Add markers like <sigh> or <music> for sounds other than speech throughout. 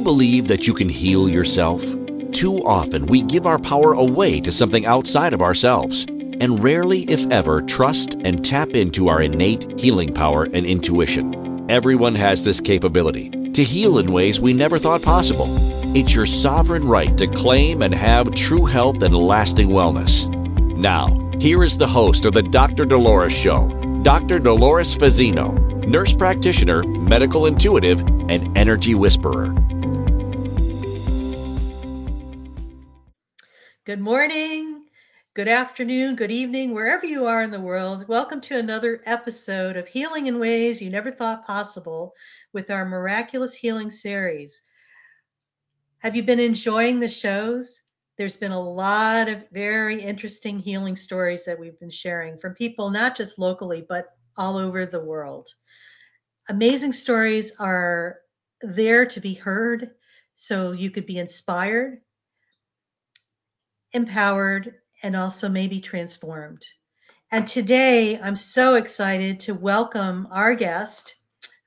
you believe that you can heal yourself? Too often we give our power away to something outside of ourselves and rarely, if ever, trust and tap into our innate healing power and intuition. Everyone has this capability to heal in ways we never thought possible. It's your sovereign right to claim and have true health and lasting wellness. Now, here is the host of the Dr. Dolores Show, Dr. Dolores Fazzino, nurse practitioner, medical intuitive, and energy whisperer. Good morning, good afternoon, good evening, wherever you are in the world. Welcome to another episode of Healing in Ways You Never Thought Possible with our Miraculous Healing Series. Have you been enjoying the shows? There's been a lot of very interesting healing stories that we've been sharing from people not just locally, but all over the world. Amazing stories are there to be heard so you could be inspired empowered, and also maybe transformed. And today I'm so excited to welcome our guest.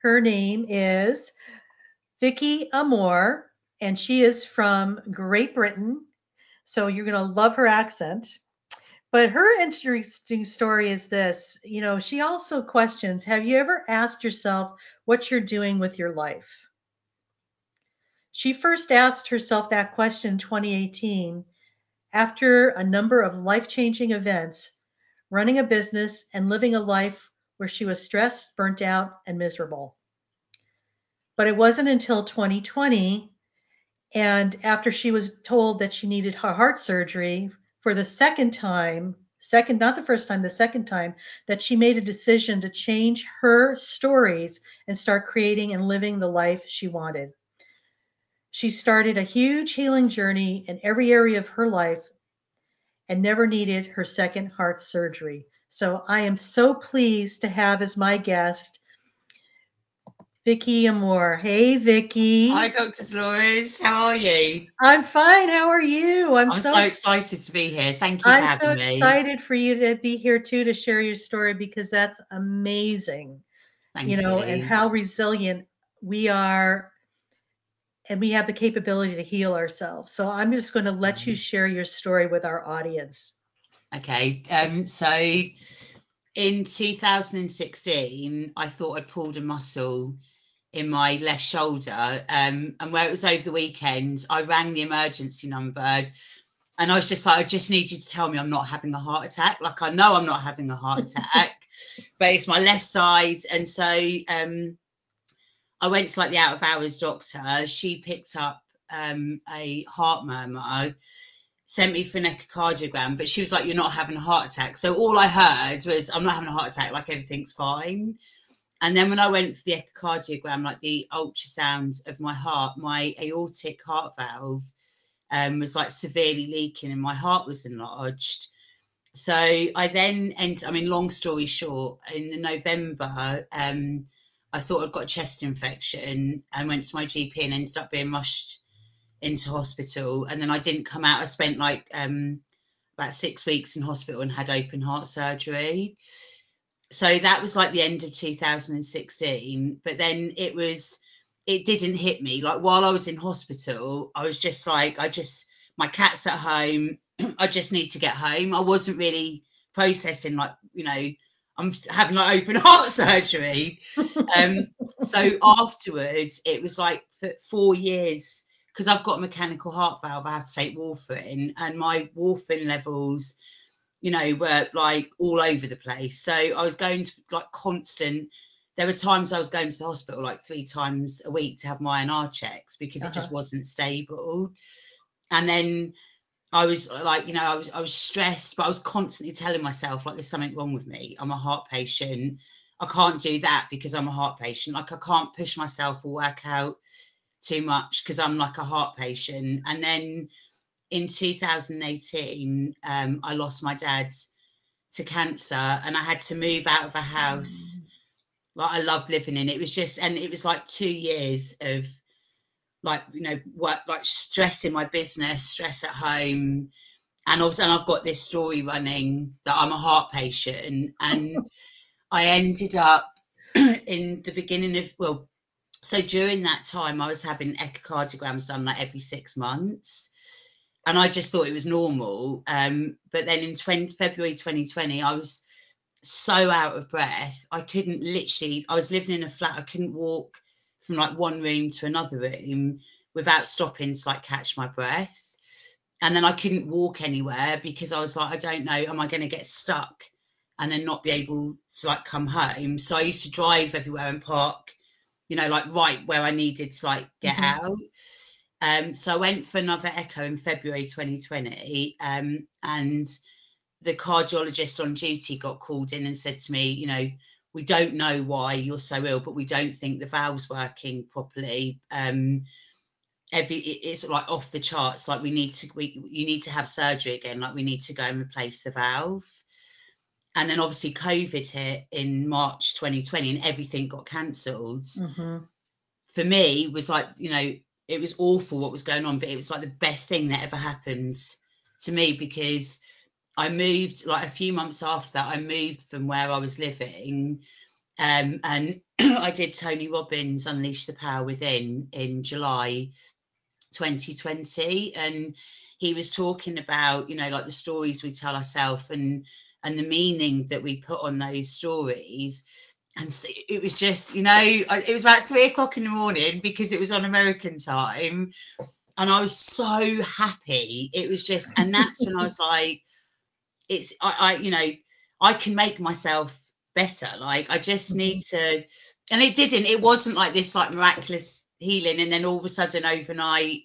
Her name is Vikki Amour, and she is from Great Britain. So you're going to love her accent. But her interesting story is this you know, she also questions Have you ever asked yourself what you're doing with your life? She first asked herself that question in 2018 after a number of life changing events, running a business and living a life where she was stressed, burnt out, and miserable. But it wasn't until 2020, and after she was told that she needed heart surgery for the second time, second, not the first time, the second time, that she made a decision to change her stories and start creating and living the life she wanted. She started a huge healing journey in every area of her life and never needed her second heart surgery. So I am so pleased to have as my guest Vikki Amour. Hey, Vikki. Hi, Dr. Dolores. How are you? I'm fine. How are you? I'm, I'm so, so, excited to be here. Thank you for having me. I'm so me. excited for you to be here too to share your story because that's amazing. Thank you know, you. and how resilient we are and we have the capability to heal ourselves. So I'm just going to let mm-hmm. you share your story with our audience. Okay. Um, so in 2016, I thought I'd pulled a muscle in my left shoulder. Um, and where it was over the weekend, I rang the emergency number and I was just like, I just need you to tell me I'm not having a heart attack. Like, I know I'm not having a heart <laughs> attack, but it's my left side. And so, um, I went to like the out of hours doctor. She picked up um, a heart murmur, sent me for an echocardiogram, but she was like, "You're not having a heart attack." So all I heard was, "I'm not having a heart attack. Like everything's fine." And then when I went for the echocardiogram, like the ultrasound of my heart, my aortic heart valve um, was like severely leaking, and my heart was enlarged. So I then ended. I mean, long story short, in November. Um, I thought I'd got a chest infection and went to my GP and ended up being rushed into hospital. And then I didn't come out. I spent like um, about six weeks in hospital and had open heart surgery. So that was like the end of 2016. But then it was, it didn't hit me. Like while I was in hospital, I was just like, I just, my cat's at home. <clears throat> I just need to get home. I wasn't really processing like, you know, I'm having like open <laughs> heart surgery. Um, so afterwards, it was like for four years because I've got a mechanical heart valve. I have to take warfarin, and my warfarin levels, you know, were like all over the place. So I was going to like constant. There were times I was going to the hospital like three times a week to have my INR checks because uh-huh. it just uh-huh. wasn't stable. And then I was like, you know, I was I was stressed, but I was constantly telling myself like there's something wrong with me. I'm a heart patient. I can't do that because I'm a heart patient. Like I can't push myself or work out too much because I'm like a heart patient. And then in 2018, um, I lost my dad to cancer, and I had to move out of a house mm. like I loved living in. It was just, and it was like two years of like you know work like stress in my business stress at home and also and I've got this story running that I'm a heart patient and I ended up <clears throat> in the beginning of well so during that time, I was having echocardiograms done like every six months. And I just thought it was normal. Um, but then in 20, February 2020, I was so out of breath. I couldn't literally, I was living in a flat, I couldn't walk from like one room to another room without stopping to like catch my breath. And then I couldn't walk anywhere because I was like, I don't know, am I going to get stuck and then not be able to like come home? So I used to drive everywhere and park, you know, like right where I needed to like get Mhm. out. Um, so I went for another echo in February 2020, um, and the cardiologist on duty got called in and said to me, you know, we don't know why you're so ill, but we don't think the valve's working properly. Um, every it's like off the charts. Like we need to, we you need to have surgery again. Like we need to go and replace the valve. And then obviously COVID hit in March 2020, and everything got cancelled hmm for me was like you know it was awful what was going on but it was like the best thing that ever happened to me because i moved like a few months after that i moved from where i was living um, and <clears throat> i did tony robbins unleash the power within in july 2020 and he was talking about you know like the stories we tell ourselves and and the meaning that we put on those stories and so it was just, you know, it was about three o'clock in the morning because it was on American time, and I was so happy. It was just, and that's when I was like, it's, I, I, you know, I can make myself better. Like I just mm-hmm. need to, and it didn't. It wasn't like this like miraculous healing, and then all of a sudden overnight.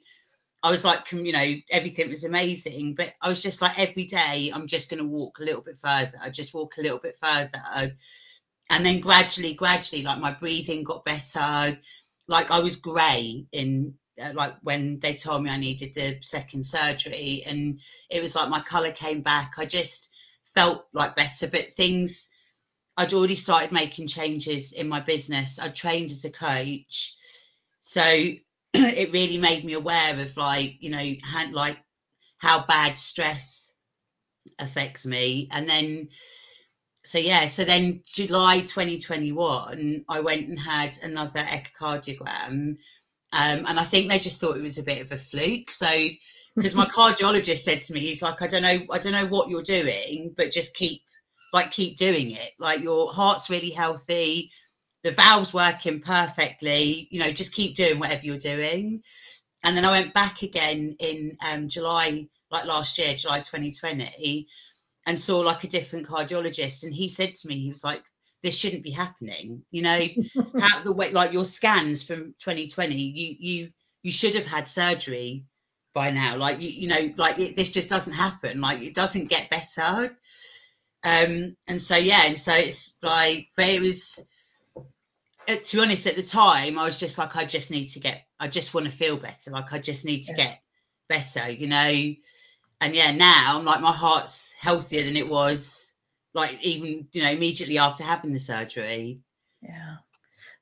I was like, you know, everything was amazing, but I was just like, every day I'm just going to walk a little bit further. I just walk a little bit further and then gradually, gradually, like my breathing got better. Like I was grey in Uh, like when they told me I needed the second surgery, and it was like my colour came back. I just felt like better, but things I'd already started making changes in my business. I trained as a coach, so <clears throat> it really made me aware of like you know how, like how bad stress affects me, and then so yeah, so then July 2021, I went and had another echocardiogram, um, and I think they just thought it was a bit of a fluke. So because my <laughs> cardiologist said to me, he's like, I don't know, I don't know what you're doing, but just keep like keep doing it. Like your heart's really healthy, the valve's working perfectly. You know, just keep doing whatever you're doing. And then I went back again in um, July, like last year, July 2020 and saw like a different cardiologist and he said to me he was like this shouldn't be happening. You know <laughs> how the way like your scans from 2020 you you you should have had surgery by now. Like you, you know like it, this just doesn't happen. Like it doesn't get better. Um and so yeah and so it's like but it was uh, to be honest at the time i was just like i just need to get i just want to feel better. Like i just need to Yeah. get better you know? And yeah now i'm like my heart's healthier than it was like even you know immediately after having the surgery Yeah.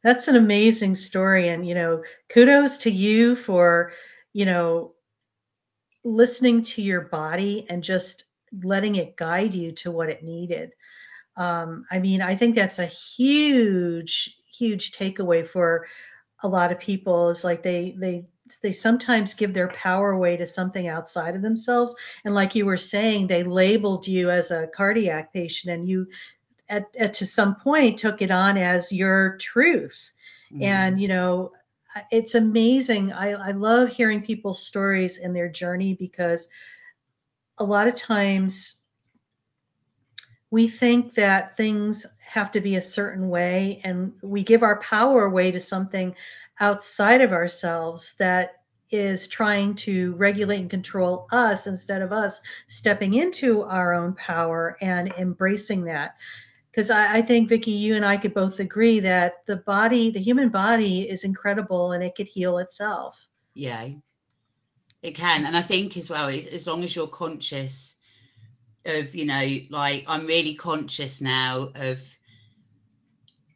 That's an amazing story. And, you know, kudos to you for, you know, listening to your body and just letting it guide you to what it needed. Um, I mean, I think that's a huge, huge takeaway for a lot of people is like they, they, they sometimes give their power away to something outside of themselves. And like you were saying, they labeled you as a cardiac patient and you at, at to some point took it on as your truth Mm. and you know it's amazing I, I love hearing people's stories and their journey because a lot of times we think that things have to be a certain way and we give our power away to something outside of ourselves that is trying to regulate and control us instead of us stepping into our own power and embracing that because I, I think Vikki, you and I could both agree that the body, the human body, is incredible and it could heal itself. yeah it can and i think as well as as long as you're conscious of you know like i'm really conscious now of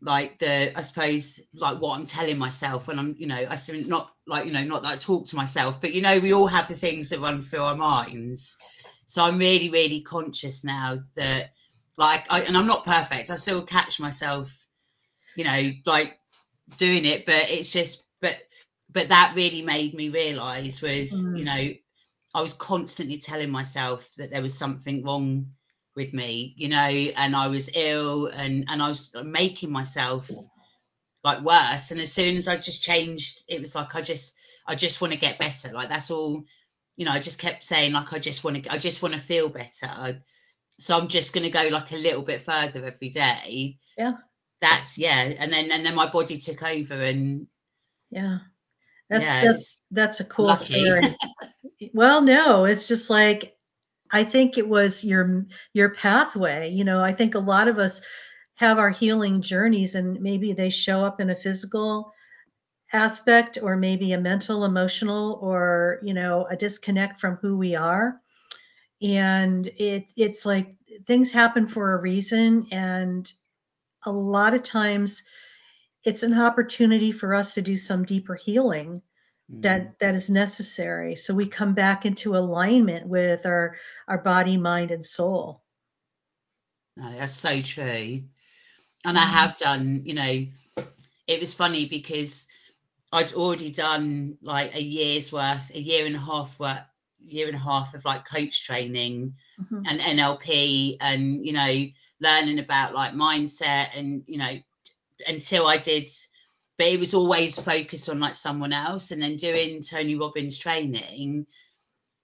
like the i suppose like what i'm telling myself when i'm you know i still not like you know not that i talk to myself but you know we all have the things that run through our minds so i'm really really conscious now that like I, and i'm not perfect i still catch myself you know like doing it, but it's just, but, but that really made me realize was, Mm. you know, I was constantly telling myself that there was something wrong with me, you know, and I was ill and, and I was making myself like worse. And as soon as I just changed, it was like, I just, I just want to get better. Like that's all, you know, I just kept saying like, I just want to, I just want to feel better. I, so I'm just going to go like a little bit further every day. Yeah. That's yeah. And then, and then my body took over and Yeah. That's yeah, that's that's a cool lucky. story. <laughs> well, no, it's just like I think it was your your pathway. You know, I think a lot of us have our healing journeys and maybe they show up in a physical aspect or maybe a mental, emotional or, you know, a disconnect from who we are. And it it's like things happen for a reason and a lot of times it's an opportunity for us to do some deeper healing that that is necessary so we come back into alignment with our our body mind and soul No, that's so true. And I Mhm. have done, you know, it was funny because I'd already done like a year's worth, a year and a half worth, year and a half of like coach training Mhm. and NLP and, you know, learning about like mindset and, you know, until I did, but it was always focused on like someone else. And then doing Tony Robbins training,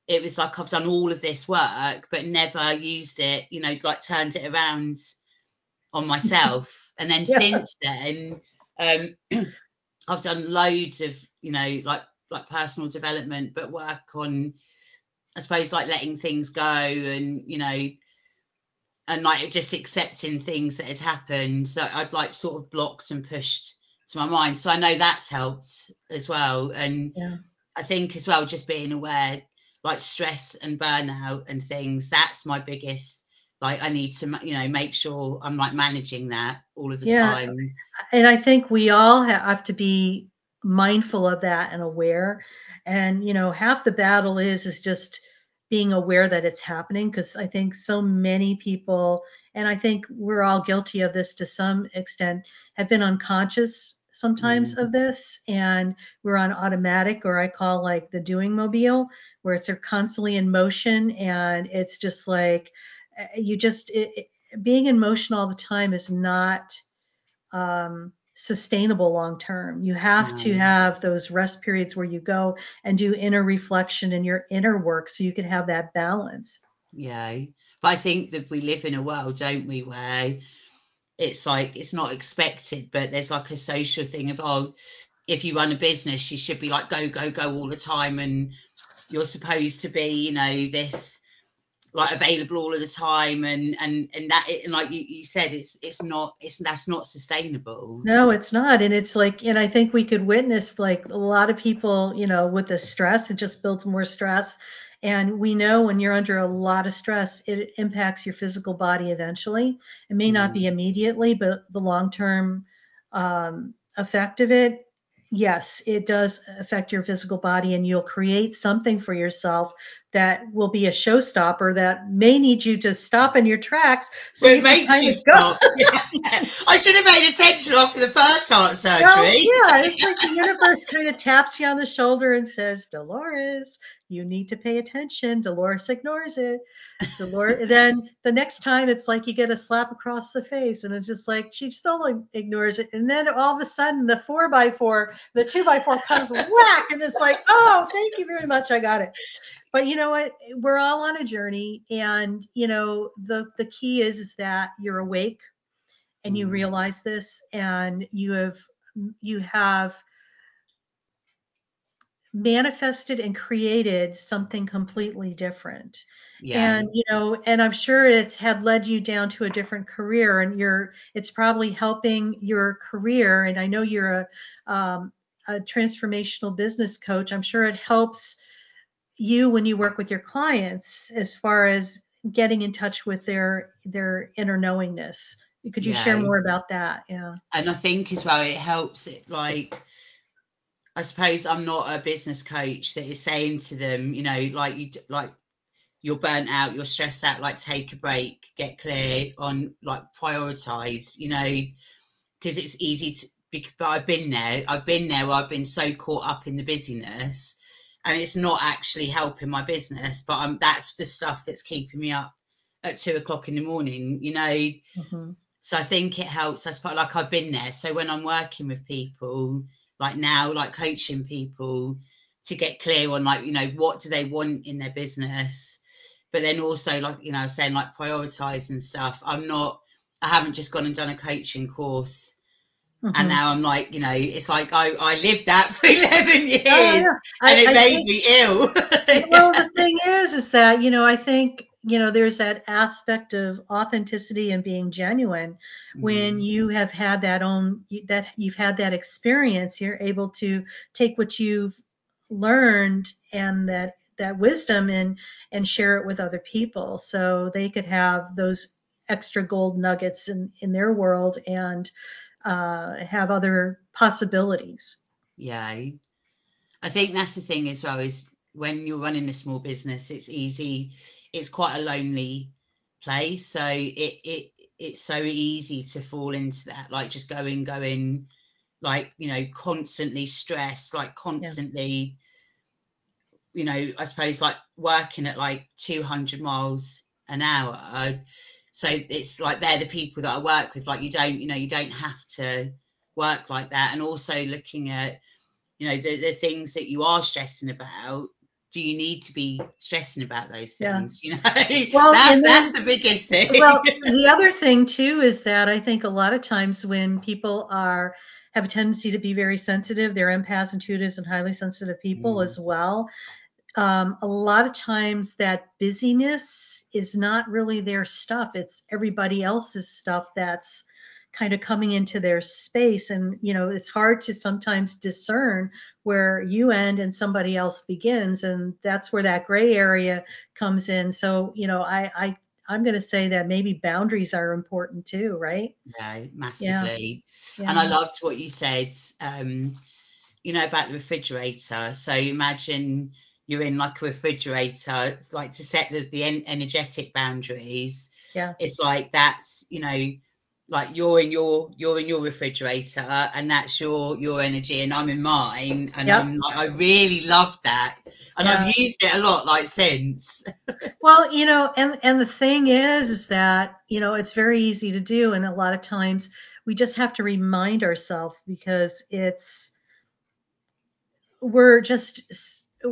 it was like I've done all of this work, but never used it, you know, like turned it around on myself. <laughs> And then Yeah. since then, um, <clears throat> I've done loads of, you know, like like personal development, but work on, I suppose, like letting things go and, you know, and like just accepting things that had happened that I'd like sort of blocked and pushed to my mind. So I know that's helped as well. And Yeah. I think as well, just being aware, like stress and burnout and things, that's my biggest. Like I need to, you know, make sure I'm like managing that all of the Yeah. time. and i think we all have to be mindful of that and aware and you know half the battle is is just being aware that it's happening because i think so many people and i think we're all guilty of this to some extent have been unconscious sometimes Mm. of this and we're on automatic or i call like the doing mobile where it's constantly in motion and it's just like uh, you just it, it, being in motion all the time is not um, sustainable long term. You have to mm. have those rest periods where you go and do inner reflection and your inner work so you can have that balance. Yeah. But I think that we live in a world, don't we, where it's like it's not expected, but there's like a social thing of oh, if you run a business, you should be like go go go all the time, and you're supposed to be, you know, this like available all of the time, and and and that and like you, you said, it's it's not it's that's not sustainable. No, it's not. And it's like, and I think we could witness like a lot of people, you know, with the stress, it just builds more stress. And we know when you're under a lot of stress, it impacts your physical body eventually. It may not be immediately, but the long term um, effect of it, yes, it does affect your physical body, and you'll create something for yourself that will be a showstopper that may need you to stop in your tracks. So you it makes you stop. <laughs> I should have paid attention after the first heart surgery. Well, yeah, it's like the universe kind of taps you on the shoulder and says, Dolores, you need to pay attention. Dolores ignores it. Dolores, then the next time it's like you get a slap across the face, and it's just like she still ignores it. And then all of a sudden, the four by four, the two by four comes whack, and it's like, oh, thank you very much, I got it. But you know what? We're all on a journey, and you know the the key is is that you're awake and you Mm. realize this, and you have you have manifested and created something completely different. Yeah. and you know and i'm sure it's had led you down to a different career and you're it's probably helping your career. And i know you're a um, a transformational business coach. I'm sure it helps you when you work with your clients as far as getting in touch with their their inner knowingness. Could you share more about that? Yeah. And I think as well it helps it like I suppose I'm not a business coach that is saying to them, you know, like you like you're burnt out, you're stressed out, like take a break, get clear on like prioritize, you know, because it's easy to but I've been there. I've been there where I've been so caught up in the busyness, and it's not actually helping my business. But I'm, that's the stuff that's keeping me up at two o'clock in the morning. You know. Mhm. So I think it helps. I suppose like I've been there. So when I'm working with people, like now, like coaching people to get clear on like, you know, what do they want in their business? But then also like, you know, saying like prioritize and stuff. I'm not I haven't just gone and done a coaching course Mhm. and now I'm like, you know, it's like I, I lived that <laughs> for eleven years Oh, yeah. I- and it I made think- me ill. well, the thing is, is that you know, I think you know, there's that aspect of authenticity and being genuine. When Mm. you have had that own that you've had that experience, you're able to take what you've learned and that that wisdom and and share it with other people, so they could have those extra gold nuggets in in their world and uh, have other possibilities. Yeah. I think that's the thing as well is when you're running a small business, it's easy, it's quite a lonely place. So it, it it's so easy to fall into that, like just going, going, like, you know, constantly stressed, like constantly, you know, I suppose like working at like 200 miles an hour. So it's like they're the people that I work with. Like you don't, you know, you don't have to work like that. And also looking at, you know, the, the things that you are stressing about. Do you need to be stressing about those Yeah. things? You know, <laughs> Well, that's then- that's the biggest thing. well, the other thing too is that I think a lot of times when people are have a tendency to be very sensitive, they're empaths, intuitives, and highly sensitive people Mm. as well. Um, a lot of times that busyness is not really their stuff; it's everybody else's stuff that's kind of coming into their space, and you know it's hard to sometimes discern where you end and somebody else begins, and that's where that gray area comes in. So you know, I I I'm going to say that maybe boundaries are important too, right? yeah, massively. Yeah. And I loved what you said, um, you know, about the refrigerator. So imagine you're in like a refrigerator, it's like to set the, the energetic boundaries. Yeah. It's like that's, you know, like you're in your you're in your refrigerator and that's your your energy and I'm in mine and Yep. I'm like I really love that and I've used it a lot like since. <laughs> Well, you know, and and the thing is, is that you know it's very easy to do, and a lot of times we just have to remind ourselves because it's we're just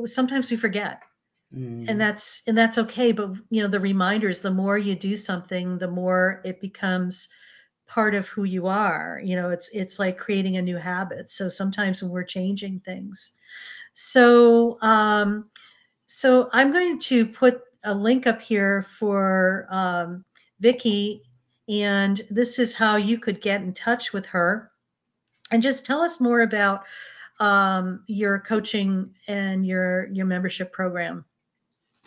sometimes we forget, Mm, and that's and that's okay. But you know, the reminders, the more you do something, the more it becomes part of who you are. You know, it's it's like creating a new habit. So sometimes when we're changing things, so um, so I'm going to put a link up here for um, Vikki, and this is how you could get in touch with her. And just tell us more about um, your coaching and your your membership program.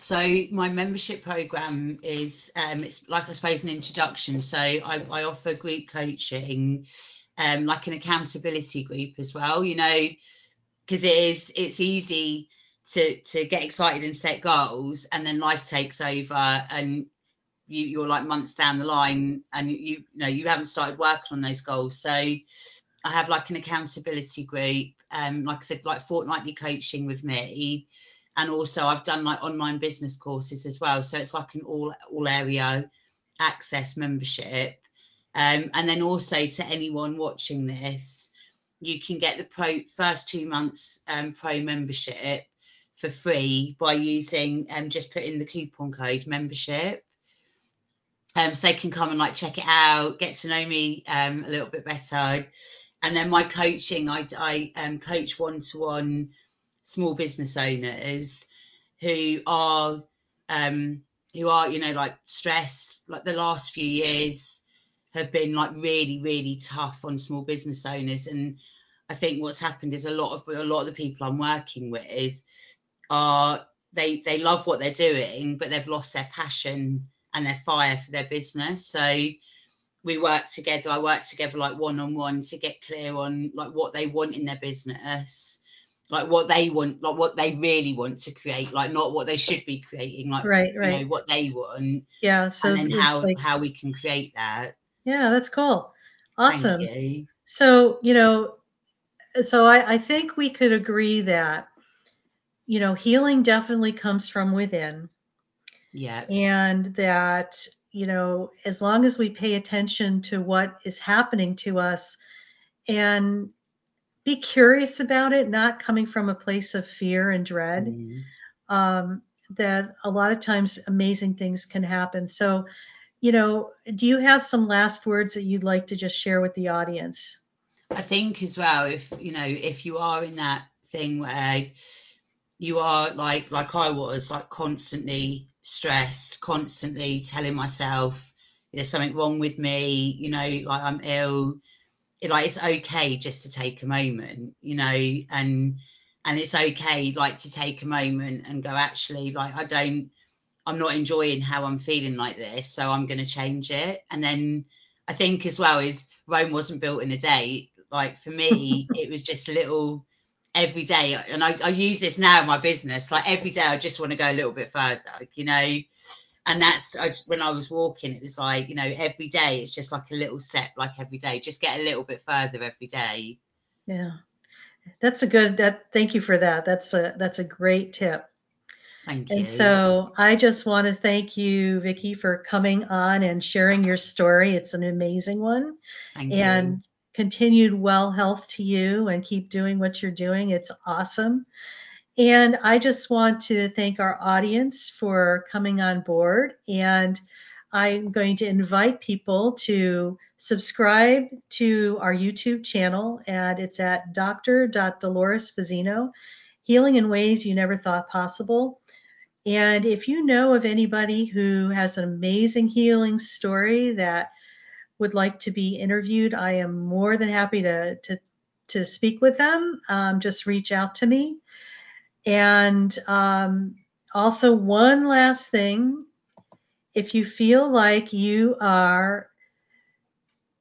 So my membership program is um, it's like I suppose an introduction. So I, I offer group coaching, um, like an accountability group as well. You know, because it is it's easy to to get excited and set goals, and then life takes over, and you you're like months down the line, and you you know you haven't started working on those goals. So I have like an accountability group, um, like I said, like fortnightly coaching with me and also I've done like online business courses as well. So it's like an all all area access membership. Um, and then also to anyone watching this, you can get the pro first two months um, pro membership for free by using um, just put in the coupon code membership. Um, so they can come and like check it out, get to know me um, a little bit better. And then my coaching, I, I um, coach one to one small business owners who are um who are you know like stressed like the last few years have been like really really tough on small business owners. And i think what's happened is a lot of a lot of the people i'm working with are they they love what they're doing but they've lost their passion and their fire for their business. So we work together i work together like one on one to get clear on like what they want in their business like what they want, like what they really want to create, like not what they should be creating, like Right, you right. know what they want, Yeah. So and then how like, how we can create that. yeah, that's cool. Awesome. You. So, you know, so I, I think we could agree that, you know, healing definitely comes from within. Yeah. And that, you know, as long as we pay attention to what is happening to us and be curious about it, not coming from a place of fear and dread, Mm. um, that a lot of times amazing things can happen. So, you know, do you have some last words that you'd like to just share with the audience? I think as well, if you know, if you are in that thing where you are like like I was, like constantly stressed, constantly telling myself there's something wrong with me, you know, like I'm ill. It, like it's okay just to take a moment, you know, and and it's okay like to take a moment and go actually like I don't I'm not enjoying how I'm feeling like this, so I'm going to change it. And then I think as well is Rome wasn't built in a day. Like for me, <laughs> it was just a little every day, and I, I use this now in my business. Like every day, I just want to go a little bit further, like, you know. And that's I just, when I was walking, it was like you know every day it's just like a little step, like every day, just get a little bit further every day. Yeah. That's a good that thank you for that. That's a that's a great tip. Thank you. And so I just want to thank you, Vikki, for coming on and sharing your story. It's an amazing one. Thank you. and you. continued well health to you and keep doing what you're doing. It's awesome. And I just want to thank our audience for coming on board. And I'm going to invite people to subscribe to our YouTube channel, and it's at Dr. Dolores Healing in Ways You Never Thought Possible. And if you know of anybody who has an amazing healing story that would like to be interviewed, I am more than happy to to, to speak with them. Um, just reach out to me. And um, also, one last thing if you feel like you are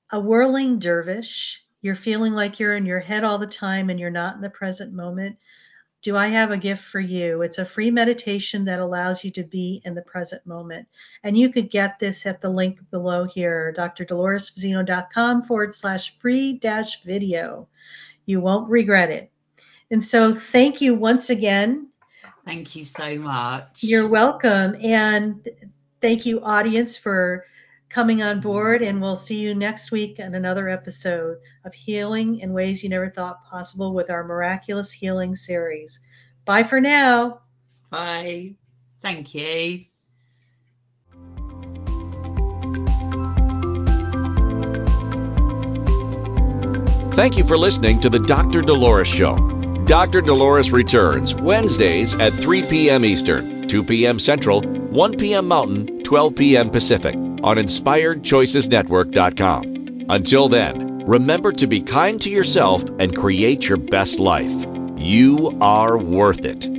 a whirling dervish, you're feeling like you're in your head all the time and you're not in the present moment, do I have a gift for you? It's a free meditation that allows you to be in the present moment. And you could get this at the link below here, drdoloresfazzino.com forward slash free dash video. You won't regret it. And so thank you once again. Thank you so much. You're welcome. And thank you, audience, for coming on board. And we'll see you next week on another episode of Healing in Ways You Never Thought Possible with our Miraculous Healing series. Bye for now. Bye. Thank you. Thank you for listening to the Dr. Dolores Show. Dr. Dolores returns Wednesdays at 3 p.m. Eastern, 2 p.m. Central, 1 p.m. Mountain, 12 p.m. Pacific on InspiredChoicesNetwork.com. Until then, remember to be kind to yourself and create your best life. You are worth it.